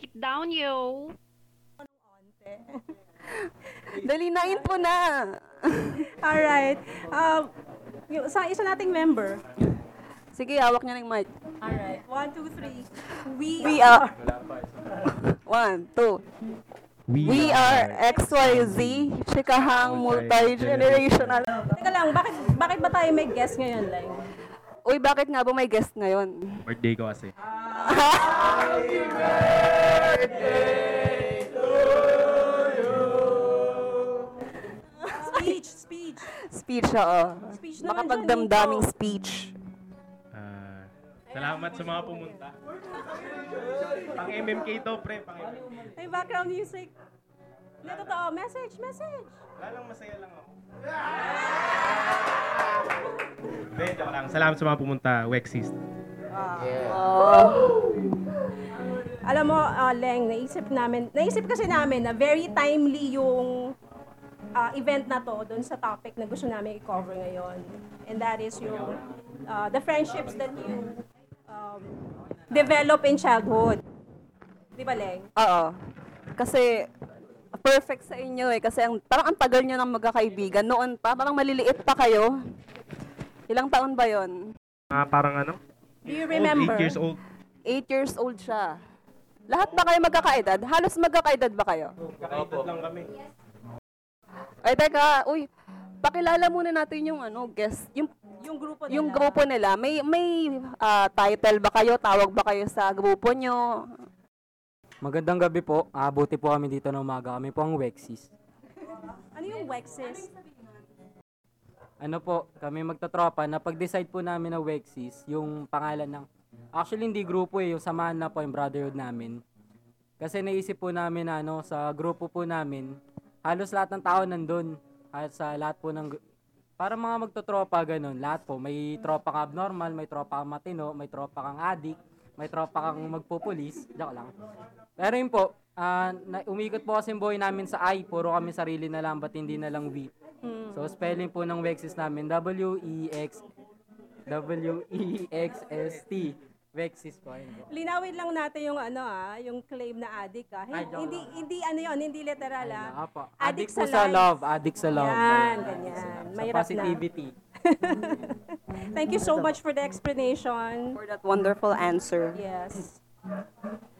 Break it down, yo. Dali na, info na. Alright. Um, yung, sa isa nating member. Sige, hawak niya ng mic. Alright. One, two, three. We, We are... One, two. We are XYZ, chikahang multi-generational. Teka lang, bakit, bakit ba tayo may guest ngayon, Lang? Uy, bakit nga ba may guest ngayon? Birthday ko kasi. Speech, speech. Speech, oo. Speech naman Makapagdamdaming dyan, speech. Ah, salamat sa mga pumunta. Pang MMK to, pre. Pang MMK. May background music. Hindi, totoo. Message, message. Wala lang, masaya lang ako. Hindi, joke lang. Salamat sa mga pumunta. Wexist. Alam mo, uh, Leng, naisip namin, naisip kasi namin na very timely yung uh, event na to doon sa topic na gusto namin i-cover ngayon. And that is yung uh, the friendships that you um, develop in childhood. Di ba, Leng? Oo. Kasi, perfect sa inyo eh. Kasi ang, parang ang tagal nyo ng magkakaibigan. Noon pa, parang maliliit pa kayo. Ilang taon ba yon? Ah, parang ano? Do you Old, remember? 8 years old. 8 years old siya. Lahat ba kayo magkakaedad? Halos magkakaedad ba kayo? Kakaedad lang kami. Ay, teka, uy, pakilala muna natin yung ano, guest, yung Yung grupo nila. yung grupo nila. May may ah, title ba kayo? Tawag ba kayo sa grupo nyo? Magandang gabi po. Abuti po kami dito ng umaga. Kami po ang Wexis. Ano yung Wexes? Ano po, kami magtatropa. Napag-decide po namin na Wexis, yung pangalan ng... Actually, hindi grupo eh. Yung samahan na po yung brotherhood namin. Kasi naisip po namin na ano, sa grupo po namin, halos lahat ng tao nandun. Halos sa lahat po ng... Para mga magtotropa, ganun. Lahat po. May tropa kang abnormal, may tropa kang matino, may tropa kang addict, may tropa kang magpupulis. Joke lang. Pero yun po, ah, na, umikot po kasi buhay namin sa I. Puro kami sarili na lang, ba't hindi na lang we. So, spelling po ng Wexis namin, E W-E-X, W-E-X-S-T. Wexis po. Ayun. Linawin lang natin yung ano ah, yung claim na addict ah. Ay, Hindi, lang. hindi ano yun, hindi literal ah. Addict Addict, sa po sa love. Addict sa love. Yan, ganyan. Sa Mahirap na. positivity. Thank you so much for the explanation. For that wonderful answer. Yes.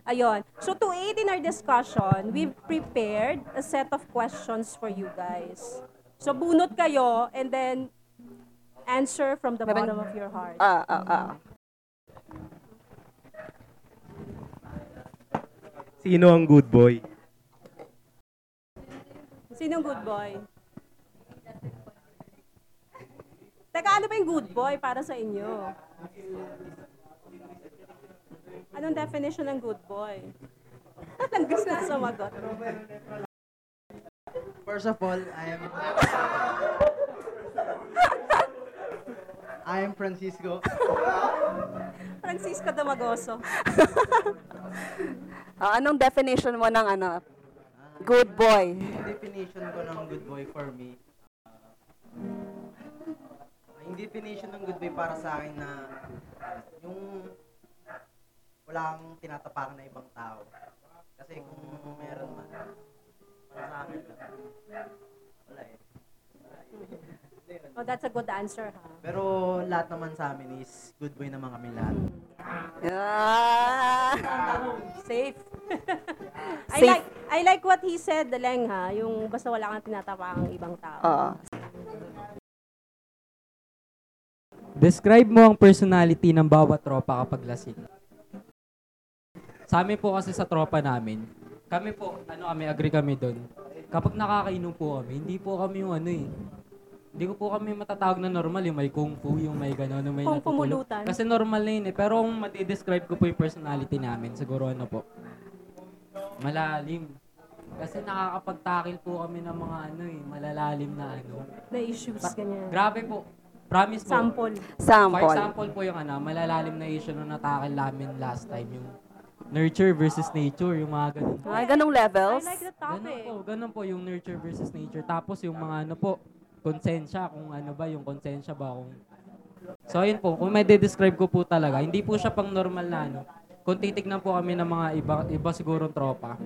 Ayun. So to aid in our discussion, we've prepared a set of questions for you guys. So bunot kayo and then answer from the bottom of your heart. Ah, ah, ah. Sino ang good boy? Sinong good boy? Teka, ano ba yung good boy para sa inyo? Anong definition ng good boy? Ang gusto na sumagot. First of all, I am I am Francisco. Francisco Damagoso. Ah, anong definition mo ng ano? Good boy. Definition ko ng good boy for me, uh, yung definition ng good boy para sa akin na walang tinatapakan na ibang tao. Kasi kung meron man, para sa akin, wala eh. Oh, that's a good answer, ha? Pero lahat naman sa amin is good boy naman kami lahat. Ah. Safe. I Safe. like I like what he said, Leng, ha? Yung basta wala kang tinatapakang ibang tao. Oo. Describe mo ang personality ng bawat tropa kapag lasing. Sa amin po kasi sa tropa namin, kami po, ano kami, agree kami doon. Kapag nakakainom po kami, hindi po kami yung ano eh. Hindi ko po kami matatawag na normal, yung may kung fu, yung may gano'n, yung may Kung natutulog. pumulutan. Kasi normal na yun eh. Pero kung mati-describe ko po yung personality namin, siguro ano po, malalim. Kasi nakakapagtakil po kami ng mga ano eh, malalalim na ano. Na issues, ganyan. Grabe po. Promise po. Sample. For Sample. example po yung ano, malalalim na issue nung natakil namin last time, yung nurture versus nature, yung mga ganun. Ay, ganong I levels? like the Ganun topic. po, ganun po yung nurture versus nature. Tapos yung mga ano po, konsensya, kung ano ba, yung konsensya ba, kung... So ayun po, kung may de-describe ko po talaga, hindi po siya pang normal na ano. kung titignan po kami ng mga iba, iba siguro tropa,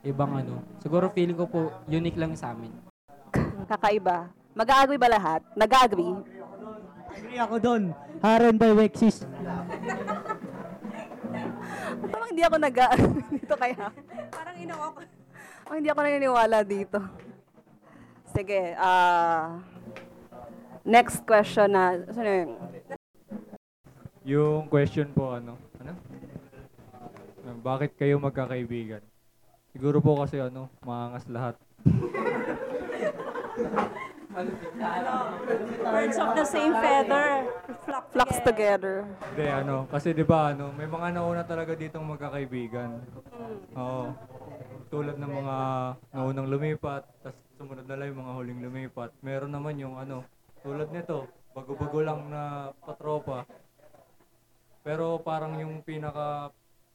ibang ano, siguro feeling ko po unique lang sa amin. Kakaiba. Mag-agree ba lahat? Nag-agree? Agree ako doon. Haren by Wexis. Parang hindi ako nag dito kaya. Parang ino Oh, hindi ako naniniwala dito. Sige, ah... next question na, sino yun? Yung question po, ano? Ano? Ah, Bakit kayo magkakaibigan? Siguro po kasi ano, maangas lahat. Birds of the same feather. Flock, Flux together. Hindi, ano, kasi di ba ano, may mga nauna talaga ditong magkakaibigan. Oo. Tulad ng mga naunang lumipat, tapos sumunod na lang yung mga huling lumipat. Meron naman yung ano, tulad nito, bago-bago lang na patropa. Pero parang yung pinaka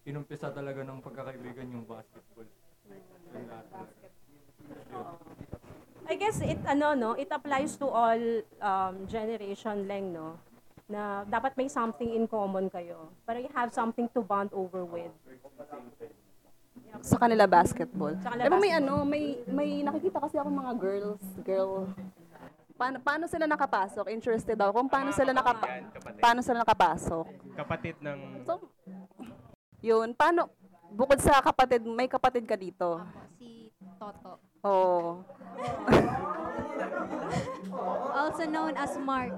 inumpisa talaga ng pagkakaibigan yung basketball. Yung lahat talaga. I guess it ano no, it applies to all um, generation lang no na dapat may something in common kayo. Para you have something to bond over with. Sa kanila basketball. Sa kanila Diba may ano, may may nakikita kasi ako mga girls, girl. Paano paano sila nakapasok? Interested ako kung paano sila nakapa paano sila nakapasok. Kapatid ng... So, yun, paano bukod sa kapatid, may kapatid ka dito. Si Toto. Oo. Also known as Mark.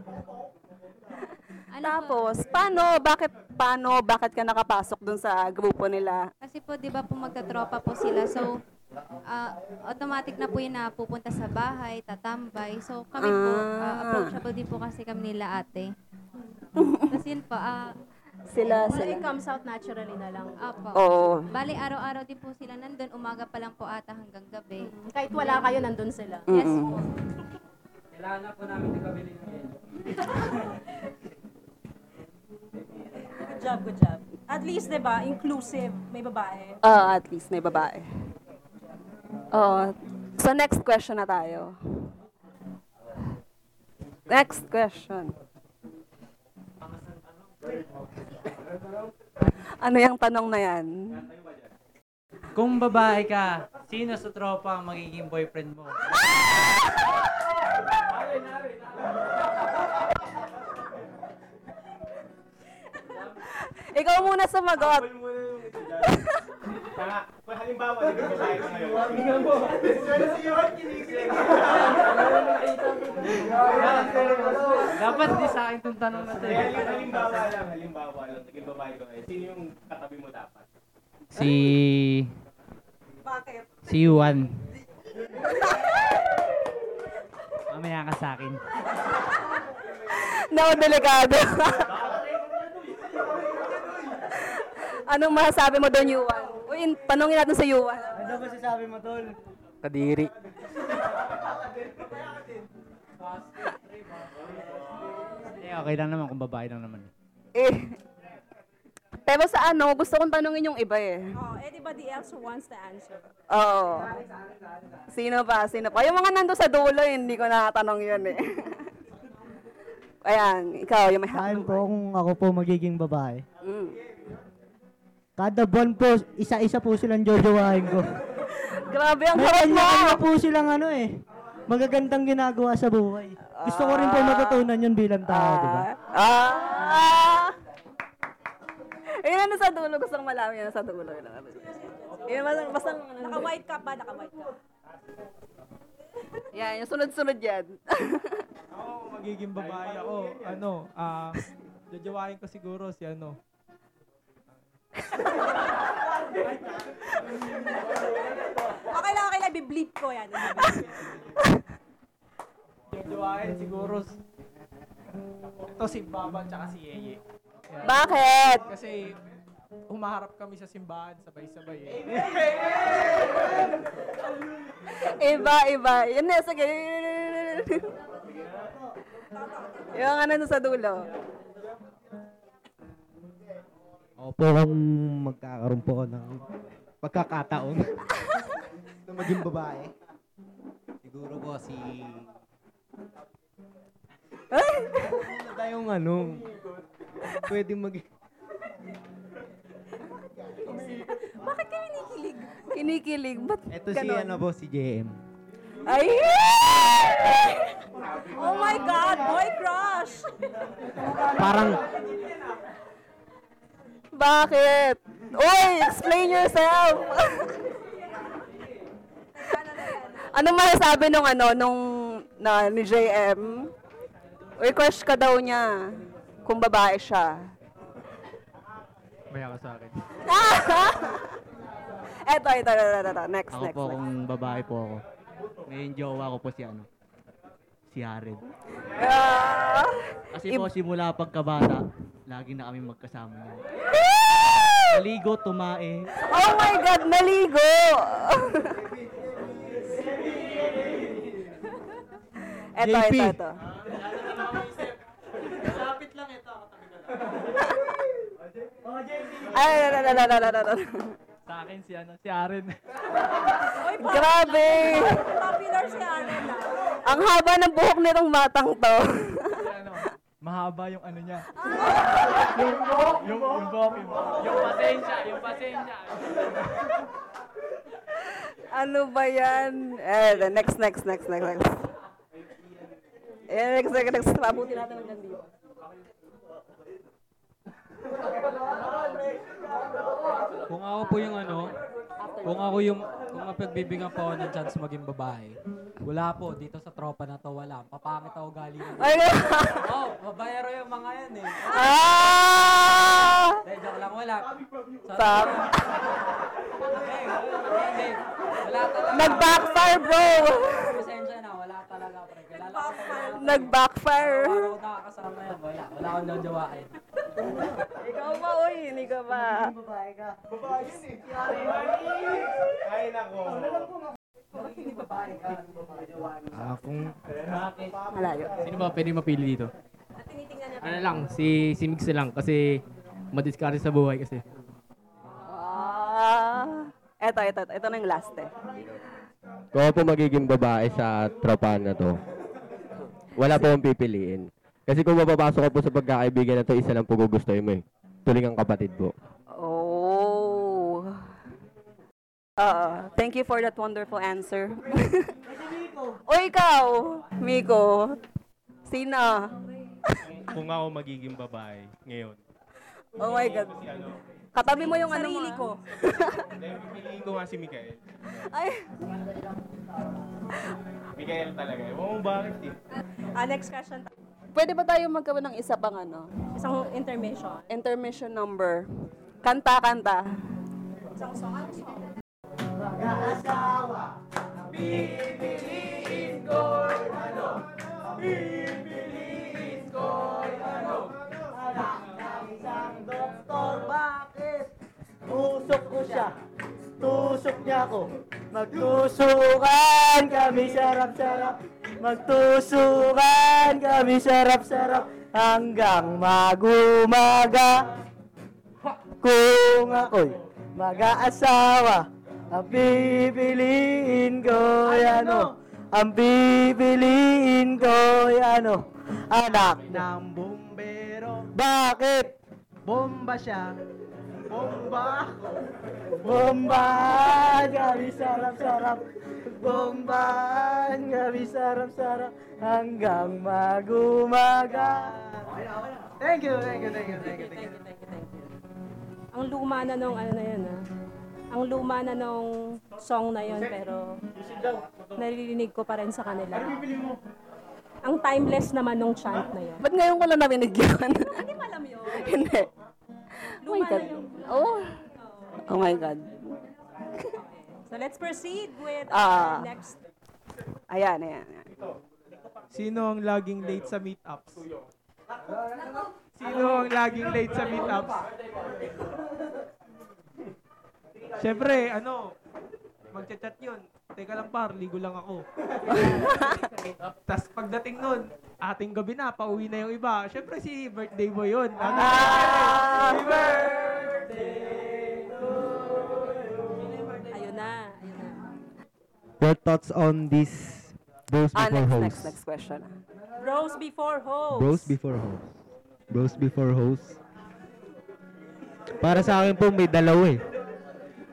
Ano po? Tapos, paano, bakit, paano, bakit ka nakapasok dun sa grupo nila? Kasi po, di ba po magkatropa po sila. So, ah, automatic na po yun na pupunta sa bahay, tatambay. So, kami po, ah, Ah. approachable din po kasi kami nila ate. Tapos yun po, ah, Sila, Well, sila. it comes out naturally na lang. apo. Oo. Bali, araw-araw din po sila nandun. Umaga pa lang po ata hanggang gabi. Kahit wala kayo, nandun sila. Yes Mm-mm. po. Kailangan na po namin nagkabili ng yelo. Good job, good job. At least, di ba, inclusive, may babae. Oo, at least may babae. Oo. So, next question na tayo. Next question. Ano yung tanong na yan? Kung babae ka, sino sa tropa ang magiging boyfriend mo? Ikaw muna sumagot. Tama. Halimbawa, di ba babae ka ngayon? Dapat di sa akin itong tanong na to. Eh, eh. halim- halimbawa lang, halimbawa lang, naging babae ka ngayon. Sino yung katabi mo dapat? Si... Bakit? Si Juan. Mamaya ka sa akin. No, delikado. Anong masasabi mo doon, Yuan? Uy, tanongin natin sa Yuan. Ano ba sasabi mo, Tol? Kadiri. Eh, okay lang naman kung babae lang naman. Eh. Pero sa ano, gusto kong tanongin yung iba eh. Oh, anybody else who wants to answer? Oo. Sino pa? Sino pa? Yung mga nando sa dulo, hindi ko nakatanong yun eh. Ayan, ikaw, yung may Saan po kung ako po magiging babae? Kada buwan po, isa-isa po silang jojowain ko. Grabe ang harap mo! kanya-kanya po silang ano eh. Magagandang ginagawa sa buhay. Gusto ko rin po matutunan yun bilang tao, di ba? Ah! ah. Yun ano sa dulo, gustong malaman yun sa dulo. Yun ang ano. Yun, basta, basta, Naka-white cap ba? Naka-white cap. yan, yung sunod-sunod yan. Ako, magiging babae ako, ano, ah, jajawain ko siguro si ano. Okay lang, okay lang. Bibleep ko yan. Jajawain siguro ito si Baba tsaka si Yeye. Yan. Bakit? Kasi humaharap kami sa simbahan sabay-sabay eh. Iba, iba. Yun na, sige. yung ano sa dulo. Ako po kung magkakaroon po ako ng pagkakataon na maging babae. Siguro po si... Ano tayong ano? Pwede mag... Kinikilig. Ba't Ito si ganon? ano po, si JM. Ay! Oh my God, boy crush! Parang, Bakit? Uy, explain yourself! ano masasabi nung ano, nung na, ni JM? Uy, crush ka daw niya. Kung babae siya. Maya ka sa akin. eto, eto, eto, eto, eto. Next, Ako next, po, next. kung babae po ako. Ngayon, jowa ko po si ano, si Hared. Ah, Kasi po, simula pagkabata, lagi na kami magkasama niya. Maligo, tumae. oh my God, naligo! eto, JP. eto, eto. Lapit lang ito. Ay, ay, ay, ay, ay, ay, ay, ay. Sa akin si ano, si Aren. Oy, pa- Grabe! popular si Aren ah. Ang haba ng buhok nitong batang to. Mahaba yung ano niya. yung buhok, yung, yung buhok, yung buhok. Yung pasensya, yung pasensya. ano ba yan? Eh, the next, next, next, next, next. Eh, next, next, next. Mabuti natin hanggang dito. Kung ako po yung ano, kung ako yung, kung mapagbibigyan pa ako ng chance maging babae, wala po, dito sa tropa na to, wala. Papangit ako galing. Ay, oh, babayero yung mga yan eh. ah! Hindi, joke lang, wala. Sa, Stop. Hindi, hindi. Wala talaga. Nag-backfire, bro! Pasensya na, wala talaga. Pre. Yun. Nag-backfire. Araw nakakasama yan, wala. Wala akong najawain. Ikaw ba, uy? Hindi ka ba? Ay, nako. Ah, kung, Malayo. Sino ba pwede mapili dito? Ano lang, si, si Mix lang kasi madiskarte sa buhay kasi. Ah. Eto, eto, eto. Ito na yung last eh. Kung ako po magiging babae sa tropahan na to, wala po akong pipiliin. Kasi kung mapapasok ka po sa pagkakaibigan na to, isa lang po gugustuhin mo eh. Tuling ang kapatid po. Oh. Uh, thank you for that wonderful answer. o ikaw, Miko. Sina? Kung ako magiging babae ngayon, Oh my God. si ano, Katabi mo yung ano Sarili mo, ko. pipiliin ko nga si Mikael. ah. Ay, Mikael talaga. Ewan mo bakit eh. Ah, next question. pwede ba tayo magkaroon ng isa pang ano? Isang intermission. Intermission number. Kanta-kanta. Isang song. Anong song? Bakit? Tusok ko siya. Tusok niya ako. Magtusukan kami sarap-sarap. Magtusukan kami sarap-sarap. Hanggang magumaga. Kung ako'y mag-aasawa, ang pipiliin ko ano. Ang pipiliin ko ano. Anak ng bumbero. Bakit? Bomba siya. Bomba ako. Bomba kami sarap-sarap. Bomba kami sarap-sarap. Hanggang magumaga. Thank you, thank you, thank you, thank you, thank you. Ang luma na nung ano na yun ah. Ang luma na nung song na yun pero naririnig ko pa rin sa kanila. Ang timeless naman nung chant na yun. Ba't ngayon ko lang narinig yun? Hindi mo alam yun. Hindi. Oh my Luma na God. yung... Oh. Oh my God. So let's proceed with our next Ayan, ayan, ayan. Sino ang laging late sa meetups? Sino ang laging late sa meetups? Siyempre, ano, magchat-chat yun. Teka lang par, ligo lang ako. Tapos pagdating nun, ating gabi na, pauwi na yung iba. Siyempre si birthday boy yun. Ano? Happy birthday! Ayun na, ayun na. your thoughts on this bros Ah, before next, hoes? next, next question. Bros before hoes. Bros before hoes. Bros before hoes. Para sa akin po may dalawa eh.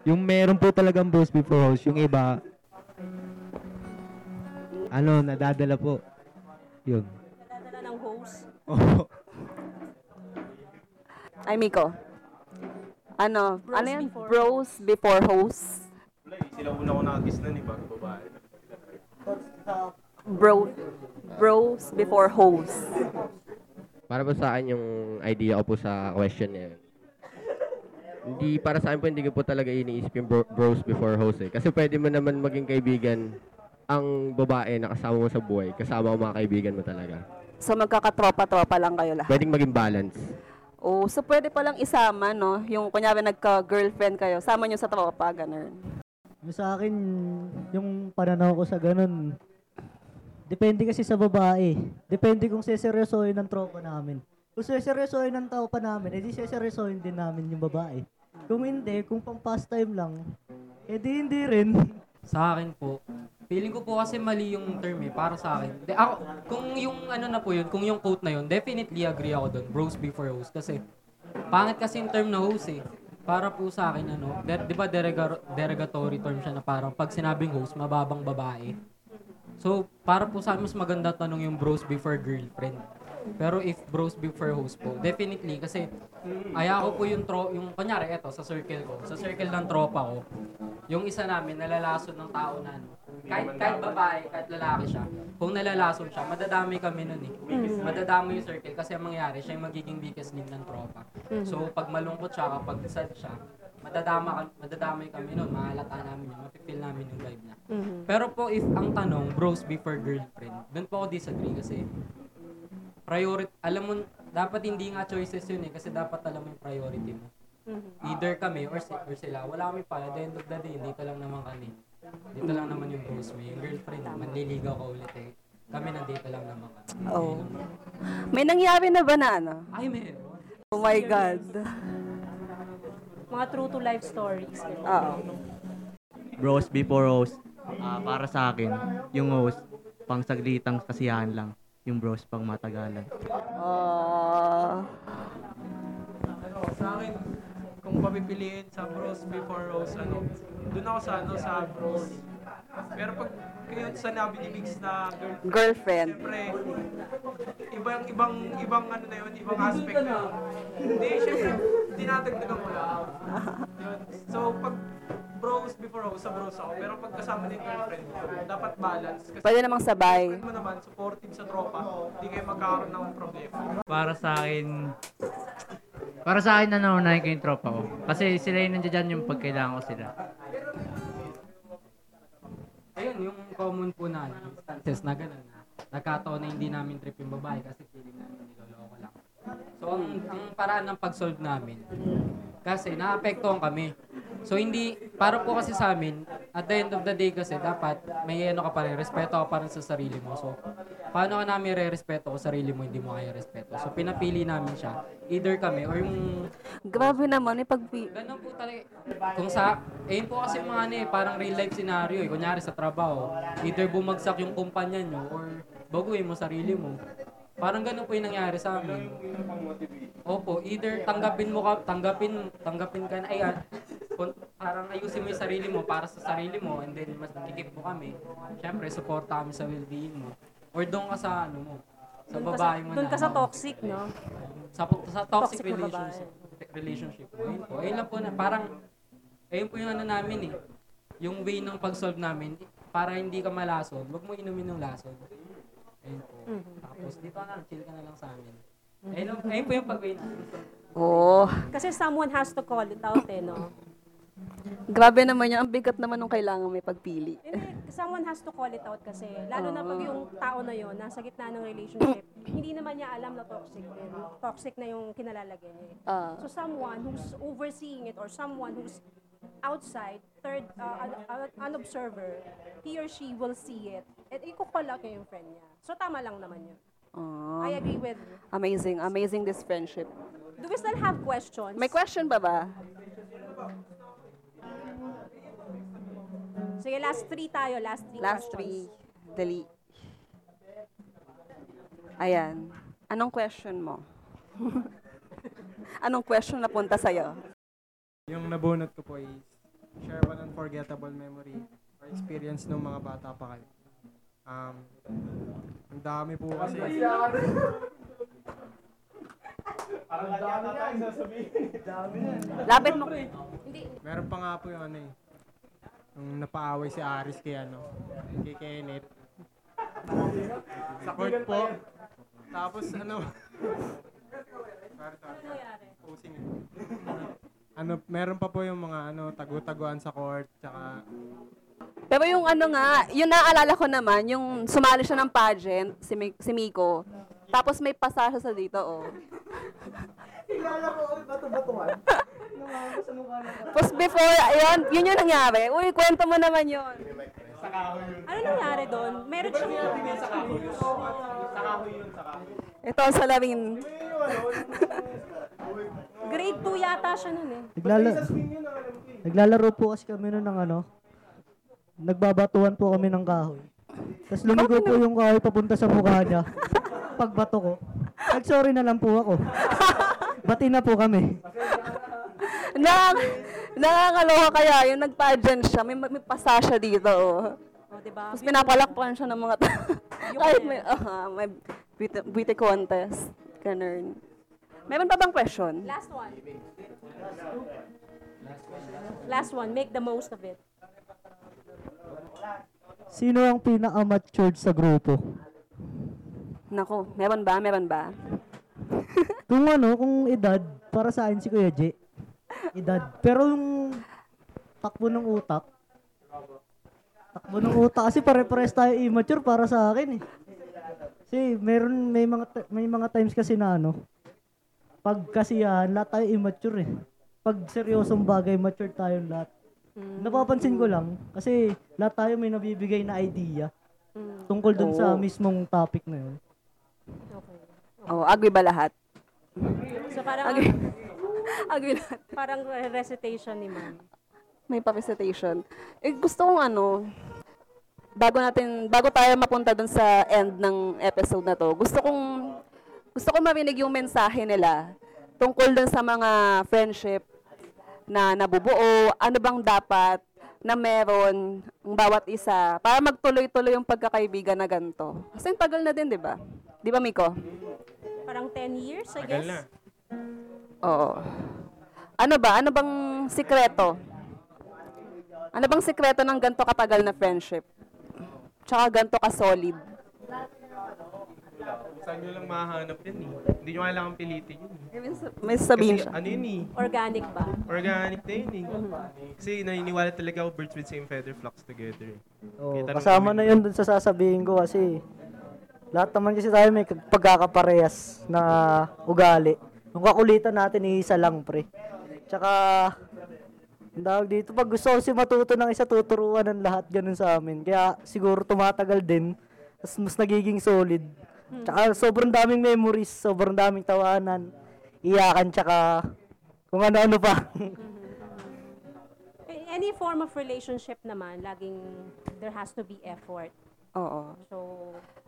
Yung meron po talagang bros before host, yung iba, ano, nadadala po. Yun. Nadadala ng host. Oo. Ay, Miko. Ano, Bros ano yan? before Bros before host. Wala eh, sila una ko nakakis nun eh, bago babae. Bro, bros before host. Para po sa akin yung idea ko po sa question na yun. Hindi, para sa akin po, hindi ko po talaga iniisip yung bro- bros before host eh. Kasi pwede mo naman maging kaibigan ang babae na kasama mo sa buhay, kasama ang mga kaibigan mo talaga. So, magkakatropa-tropa lang kayo lahat. Pwedeng maging balance. Oh, so pwede palang isama, no? Yung kunyari nagka-girlfriend kayo, sama nyo sa tropa, ganun. Yung sa akin, yung pananaw ko sa ganun, depende kasi sa babae. Depende kung seseryosohin ng tropa namin. Kung seseryosohin ng tropa namin, edi seseryosohin din namin yung babae. Kung hindi, kung pang pastime lang, edi hindi rin. Sa akin po, feeling ko po kasi mali yung term eh, para sa akin. De, ako, kung yung ano na po yun, kung yung quote na yun, definitely agree ako doon, bros before host. Kasi, pangit kasi yung term na host eh. Para po sa akin, ano, de, di ba derega- derogatory term siya na parang pag sinabing host, mababang babae. So, para po sa akin, mas maganda tanong yung bros before girlfriend. Pero if bros before host po, definitely kasi aya ko po yung tro yung kunyari eto sa circle ko, sa circle ng tropa ko. Yung isa namin nalalason ng tao na ano. Kahit kahit babae, kahit lalaki siya, kung nalalason siya, madadami kami nun eh. Madadami yung circle kasi ang mangyari, siya yung magiging weakest link ng tropa. So pag malungkot siya, kapag sad siya, madadama madadamay kami nun, mahalata namin yun, mapipil namin yung vibe niya. Pero po if ang tanong, bros before girlfriend, doon po ako disagree kasi priority, alam mo, dapat hindi nga choices yun eh, kasi dapat alam mo yung priority mo. Either kami or, si, or sila, wala kami pa, at the end of the day, dito lang naman kami. Dito lang naman yung bros mo, yung girlfriend, manliligaw ka ulit eh. Kami nandito lang naman kami. Oh. May nangyari na ba na ano? Ay, meron. Oh my God. Mga true to life stories. Oo. Bros before host, ah, para sa akin, yung host, pang saglitang kasiyahan lang. Yung bros pang matagalan. Ano, sa akin, kung papipiliin sa bros before rose, ano, doon ako sa, ano, sa bros. Pero pag kayo sa nabi ni Mix na girlfriend, Girlfriend. Siyempre, ibang, ibang, ibang ano na yun, ibang aspect na yun. Hindi, siyempre, dinadagdagan ko lang. Yun. So, pag bros before rose, sa bros ako. Pero pag kasama ni girlfriend, dapat balance. Kasi Pwede namang sabay. mo naman, supportive sa tropa, hindi kayo magkakaroon ng problema. Para sa akin, para sa akin, nanaunahin ko yung tropa ko. Kasi sila yung nandiyan dyan yung pagkailangan ko sila. Ayun, yung common po na ano, instances na gano'n na nagkataon na hindi namin trip yung babae kasi feeling namin niloloko. So, ang, ang paraan ng pag-solve namin, kasi naapektuhan kami. So, hindi, para po kasi sa amin, at the end of the day kasi, dapat may ano ka pa rin, respeto ka pa rin sa sarili mo. So, paano ka namin re-respeto kung sarili mo, hindi mo kaya respeto. So, pinapili namin siya, either kami or yung Grabe naman, may pagpi... Ganun po talaga. Kung sa, eh yun po kasi mga ano eh, parang real life scenario eh. Kunyari sa trabaho, either bumagsak yung kumpanya nyo or baguhin mo sarili mo. Parang ganun po yung nangyari sa amin. Opo, either tanggapin mo ka, tanggapin, tanggapin ka na, ay, parang ayusin mo yung sarili mo para sa sarili mo and then mas kikip mo kami. Siyempre, support kami sa well-being mo. Or doon ka sa ano mo, sa Doon babae mo doon na. ka sa toxic, no? Sa, sa toxic, Toxic relationship. Relationship mo. Ayun po. Ayun lang po na, parang, ayun po yung ano namin eh. Yung way ng pag-solve namin, para hindi ka malason, wag mo inumin ng lason. Ayun po. Tapos dito ka na, chill ka na lang sa amin. Ayun, lang- ayun po yung pag-way namin. Oh. Kasi someone has to call it out, eh, no? Grabe naman yun. Ang bigat naman nung kailangan may pagpili. Hindi, someone has to call it out kasi. Lalo na pag yung tao na yon nasa gitna ng relationship, hindi naman niya alam na toxic din. Toxic na yung kinalalagay niya. eh. Ah. So someone who's overseeing it or someone who's outside, third, uh, an, an- observer, he or she will see it. At i-call out niya yung friend niya. So tama lang naman yun. Oh. I agree with Amazing. Amazing this friendship. Do we still have questions? May question ba ba? Sige, last three tayo. Last three Last questions. three. Dali. Ayan. Anong question mo? Anong question na punta sa'yo? Yung nabunot ko po is, share one unforgettable memory or experience ng mga bata pa kayo. Um, ang dami po kasi. Parang dami na ang sasabihin. Dami na. Lapit mo. Hindi. Meron pa nga po yung ano eh. Yung napaaway si Aris kay ano, kay Kenneth. Sa court po. Tapos ano. sorry, sorry. Posing eh. Ano, meron pa po yung mga ano, tagu-taguan sa court, tsaka Pero yung ano nga, yung naaalala ko naman, yung sumali siya ng pageant, si, Mi- si Miko. Tapos may pasasya sa dito, oh. Tapos before, ayan, yun yung nangyari. Uy, kwento mo naman yun. Ano nangyari doon? Meron siyang... Ito ang salamin. Grade 2 yata siya nun eh. Naglala Naglalaro po kasi kami noon ng ano. Nagbabatuan po kami ng kahoy. Tapos lumigo po yung kahoy papunta sa mukha niya. Pagbato ko. Nag-sorry na lang po ako. Bati na po kami. Nang, nakakaloka kaya, yung nag-pageant siya, may, may pasasya dito, oh. O, diba? Tapos pinapalakpan siya ng mga tao. Kahit may, ah, may beauty, beauty contest. Ganun. Meron pa bang question? Last one. Last one. Make the most of it. Sino ang pinaka-matured sa grupo? Nako, meron ba? Meron ba? Kung ano, kung edad, para sa akin si Kuya J. Edad. Pero yung takbo ng utak, takbo ng utak kasi pare-pares tayo immature para sa akin eh. Kasi meron, may mga, may mga times kasi na ano, pag kasiyahan, lahat tayo immature eh. Pag seryosong bagay, mature tayong lahat. Napapansin ko lang, kasi lahat tayo may nabibigay na idea tungkol dun sa Oo. mismong topic na yun. Okay. Oh, agree ba lahat? So parang... Agree. agree lahat. Parang recitation ni ma'am. May pa-recitation. Eh, gusto kong ano, bago natin, bago tayo mapunta dun sa end ng episode na to, gusto kong, gusto kong marinig yung mensahe nila tungkol dun sa mga friendship na nabubuo, ano bang dapat na meron ang bawat isa para magtuloy-tuloy yung pagkakaibigan na ganito. Kasi tagal na din, di ba? Di ba, Miko? Parang 10 years, I tagal guess. na. Oo. Ano ba? Ano bang sikreto? Ano bang sikreto ng ganto katagal na friendship? Tsaka ganto ka-solid? Saan nyo lang mahanap yan eh. Hindi nyo kailangan pilitin yun. eh. May sabihin Kasi siya. ano yun eh. Organic ba? Organic na yun eh. Kasi naniniwala talaga ako birds with same feather flocks together. Oo, Kita nung kasama na yun dun sa sasabihin ko kasi lahat naman kasi tayo may kag- pagkakaparehas na ugali. Yung kakulitan natin isa lang, pre. Tsaka, ang tawag dito, pag gusto ko si matuto ng isa, tuturuan ng lahat ganun sa amin. Kaya siguro tumatagal din, tas mas nagiging solid. Tsaka sobrang daming memories, sobrang daming tawanan, iyakan, tsaka kung ano-ano pa. Any form of relationship naman, laging there has to be effort. Oo. So,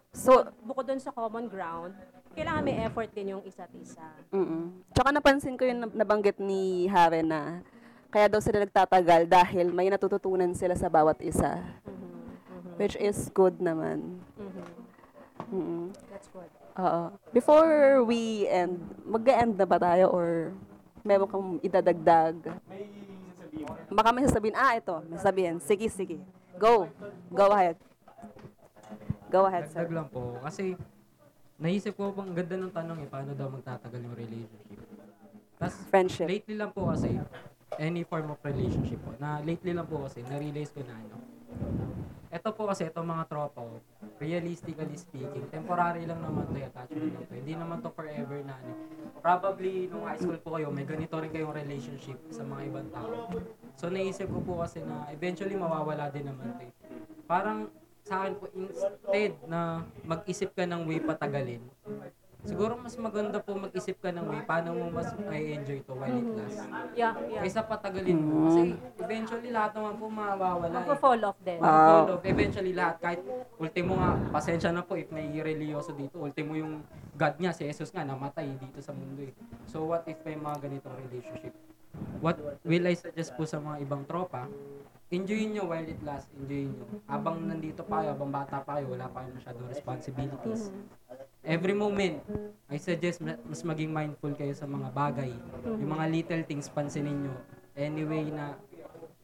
So, bukod, bukod dun sa common ground, kailangan may effort din yung isa't isa. mm Tsaka napansin ko yung nab- nabanggit ni Haren na kaya daw sila nagtatagal dahil may natututunan sila sa bawat isa. Which is good naman. Mm-mm. That's good. Oo. Before we end, mag-end na ba tayo or meron kang idadagdag? Baka may sasabihin, ah, ito, may sabihin. Sige, sige. Go. Go ahead. Go ahead, sir. Dagdag lang po. Kasi, naisip ko pang ganda ng tanong eh, paano daw magtatagal yung relationship. Tapos, Friendship. lately lang po kasi, any form of relationship po, na lately lang po kasi, na-realize ko na ano, ito po kasi, itong mga tropa realistically speaking, temporary lang naman to yung attachment na to. Hindi naman to forever na ano. Probably, nung high school po kayo, may ganito rin kayong relationship sa mga ibang tao. So, naisip ko po kasi na eventually mawawala din naman to eh. Parang, sa akin po, instead na mag-isip ka ng way patagalin, siguro mas maganda po mag-isip ka ng way paano mo mas i-enjoy to while it lasts. Yeah, yeah. Kaysa patagalin mo. Kasi eventually lahat naman po mawawala. eh. Magpo-fall off din. Magpo-fall off. Eventually lahat, kahit ultimo nga, pasensya na po if may religyoso dito, ultimo yung God niya, si Jesus nga, namatay dito sa mundo eh. So what if may mga ganitong relationship? what will I suggest po sa mga ibang tropa, enjoy nyo while it lasts, enjoy nyo. Habang nandito pa kayo, habang bata pa kayo, wala pa kayo masyadong responsibilities. Every moment, I suggest ma- mas maging mindful kayo sa mga bagay. Yung mga little things, pansinin nyo. Anyway na,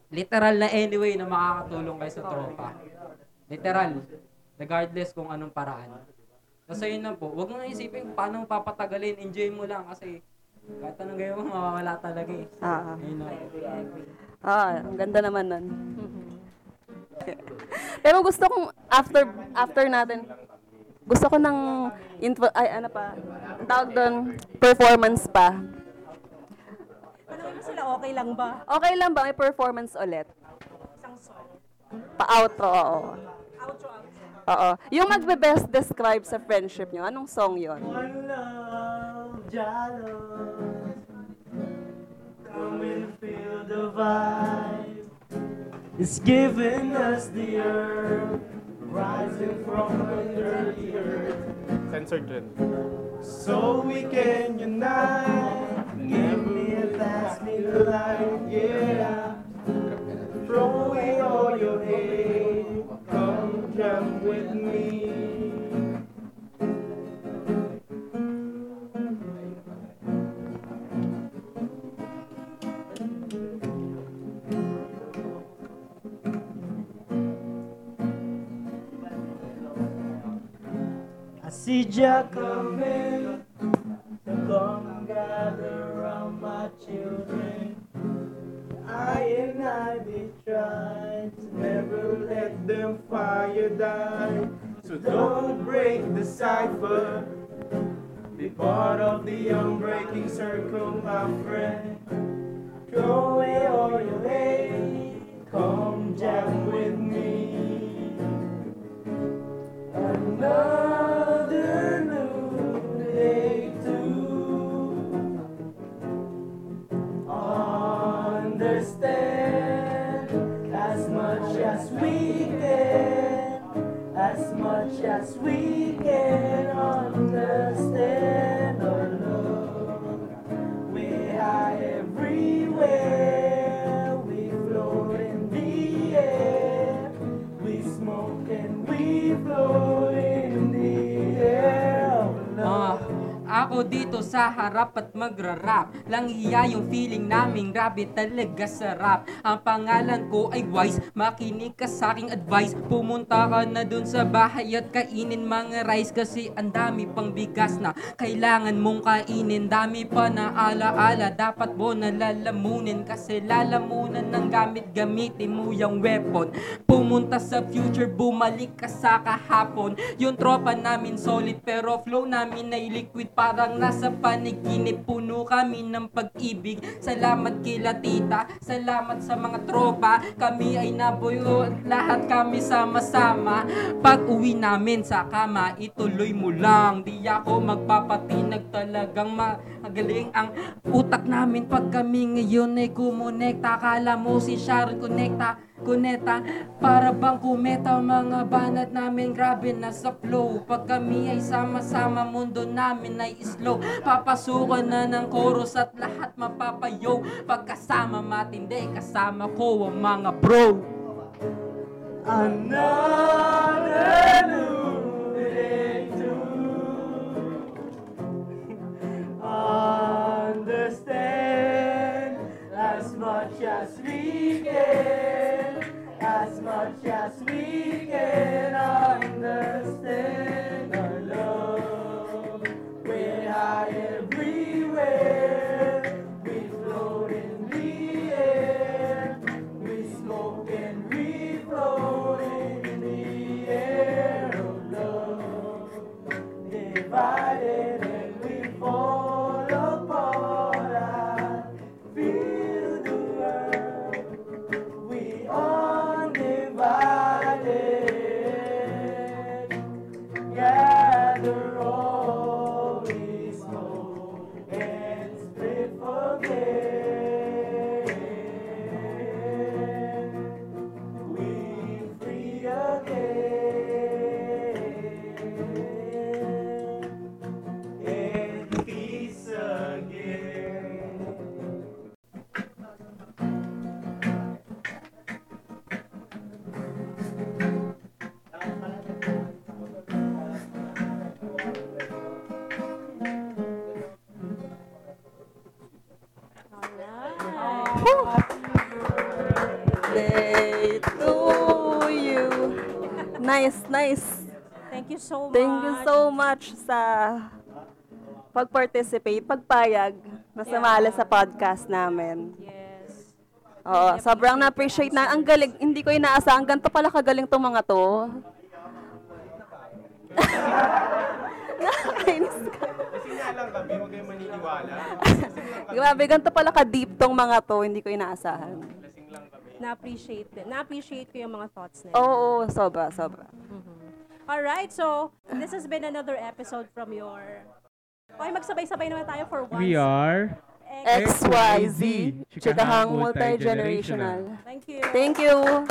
literal na anyway na makakatulong kayo sa tropa. Literal. Regardless kung anong paraan. Kasi yun lang po, huwag mo na isipin paano mo papatagalin, enjoy mo lang kasi kahit anong gawin mo, mawawala talaga eh. Ah, Ayun na. ah, ang ganda naman nun. Pero gusto kong after after natin gusto ko ng info, ay ano pa, ang tawag doon, performance pa. Tanungin mo sila, okay lang ba? Okay lang ba may performance ulit? Isang song. Pa-outro, oo. Outro, outro. Oo. Yung magbe-best describe sa friendship nyo, anong song yon? One love, Come and feel the vibe. It's giving us the earth, rising from under the earth. Censored dyan. So we can unite. Give me a pass me the light, yeah. Throw away all your hate. Come jump with me. See Jack coming. Come gather around my children. I and I be never let them fire die. So don't break the cipher. Be part of the unbreaking circle, my friend. Throw away all your hate. Come jam with me. Another as much ako dito sa harap at magra-rap. Lang iya yung feeling naming rabbit talaga sarap. Ang pangalan ko ay Wise. Makinig ka sa aking advice. Pumunta ka na dun sa bahay at kainin mga rice Kasi ang dami pang bigas na kailangan mong kainin. Dami pa na alaala dapat mo nalalamunin Kasi lalamunan ng gamit gamitin mo yung weapon. Pumunta sa future bumalik ka sa kahapon. Yung tropa namin solid pero flow namin ay liquid Parang nasa paniginip puno kami ng pag-ibig. Salamat kila tita, salamat sa mga tropa. Kami ay nabuyo at lahat kami sama-sama. Pag uwi namin sa kama, ituloy mo lang. Di ako magpapatinag talagang magaling. Ang utak namin Pag kami ngayon ay kumonekta Kala mo si Sharon Connecta Kuneta, para bang kumeta mga banat namin. Grabe na sa flow. Pag kami ay sama-sama mundo namin ay slow. Papasukan na ng chorus at lahat mapapayo. Pagkasama matindi kasama ko ang mga bro. Another new understand as much as we can, as much as we can understand our love. We're high everywhere, we float in the air, we smoke and we float in the air of love. Divided you so Thank much. you so much sa pag-participate, pagpayag na sumali sa podcast namin. Yes. Oo, sobrang na-appreciate na. Ang galing, hindi ko inaasahan. Ganito pala kagaling tong mga to. Nakakainis ka. Lang kami, huwag kayong maniniwala. Grabe, ganito pala ka-deep tong mga to. Hindi ko inaasahan. Na-appreciate din. Na-appreciate ko yung mga thoughts nila. Oo, sobra, sobra. Alright, so this has been another episode from your... Okay, magsabay-sabay naman tayo for once. We are XYZ, Chikahang Multi-Generational. Thank you. Thank you.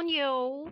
Break it down, yo.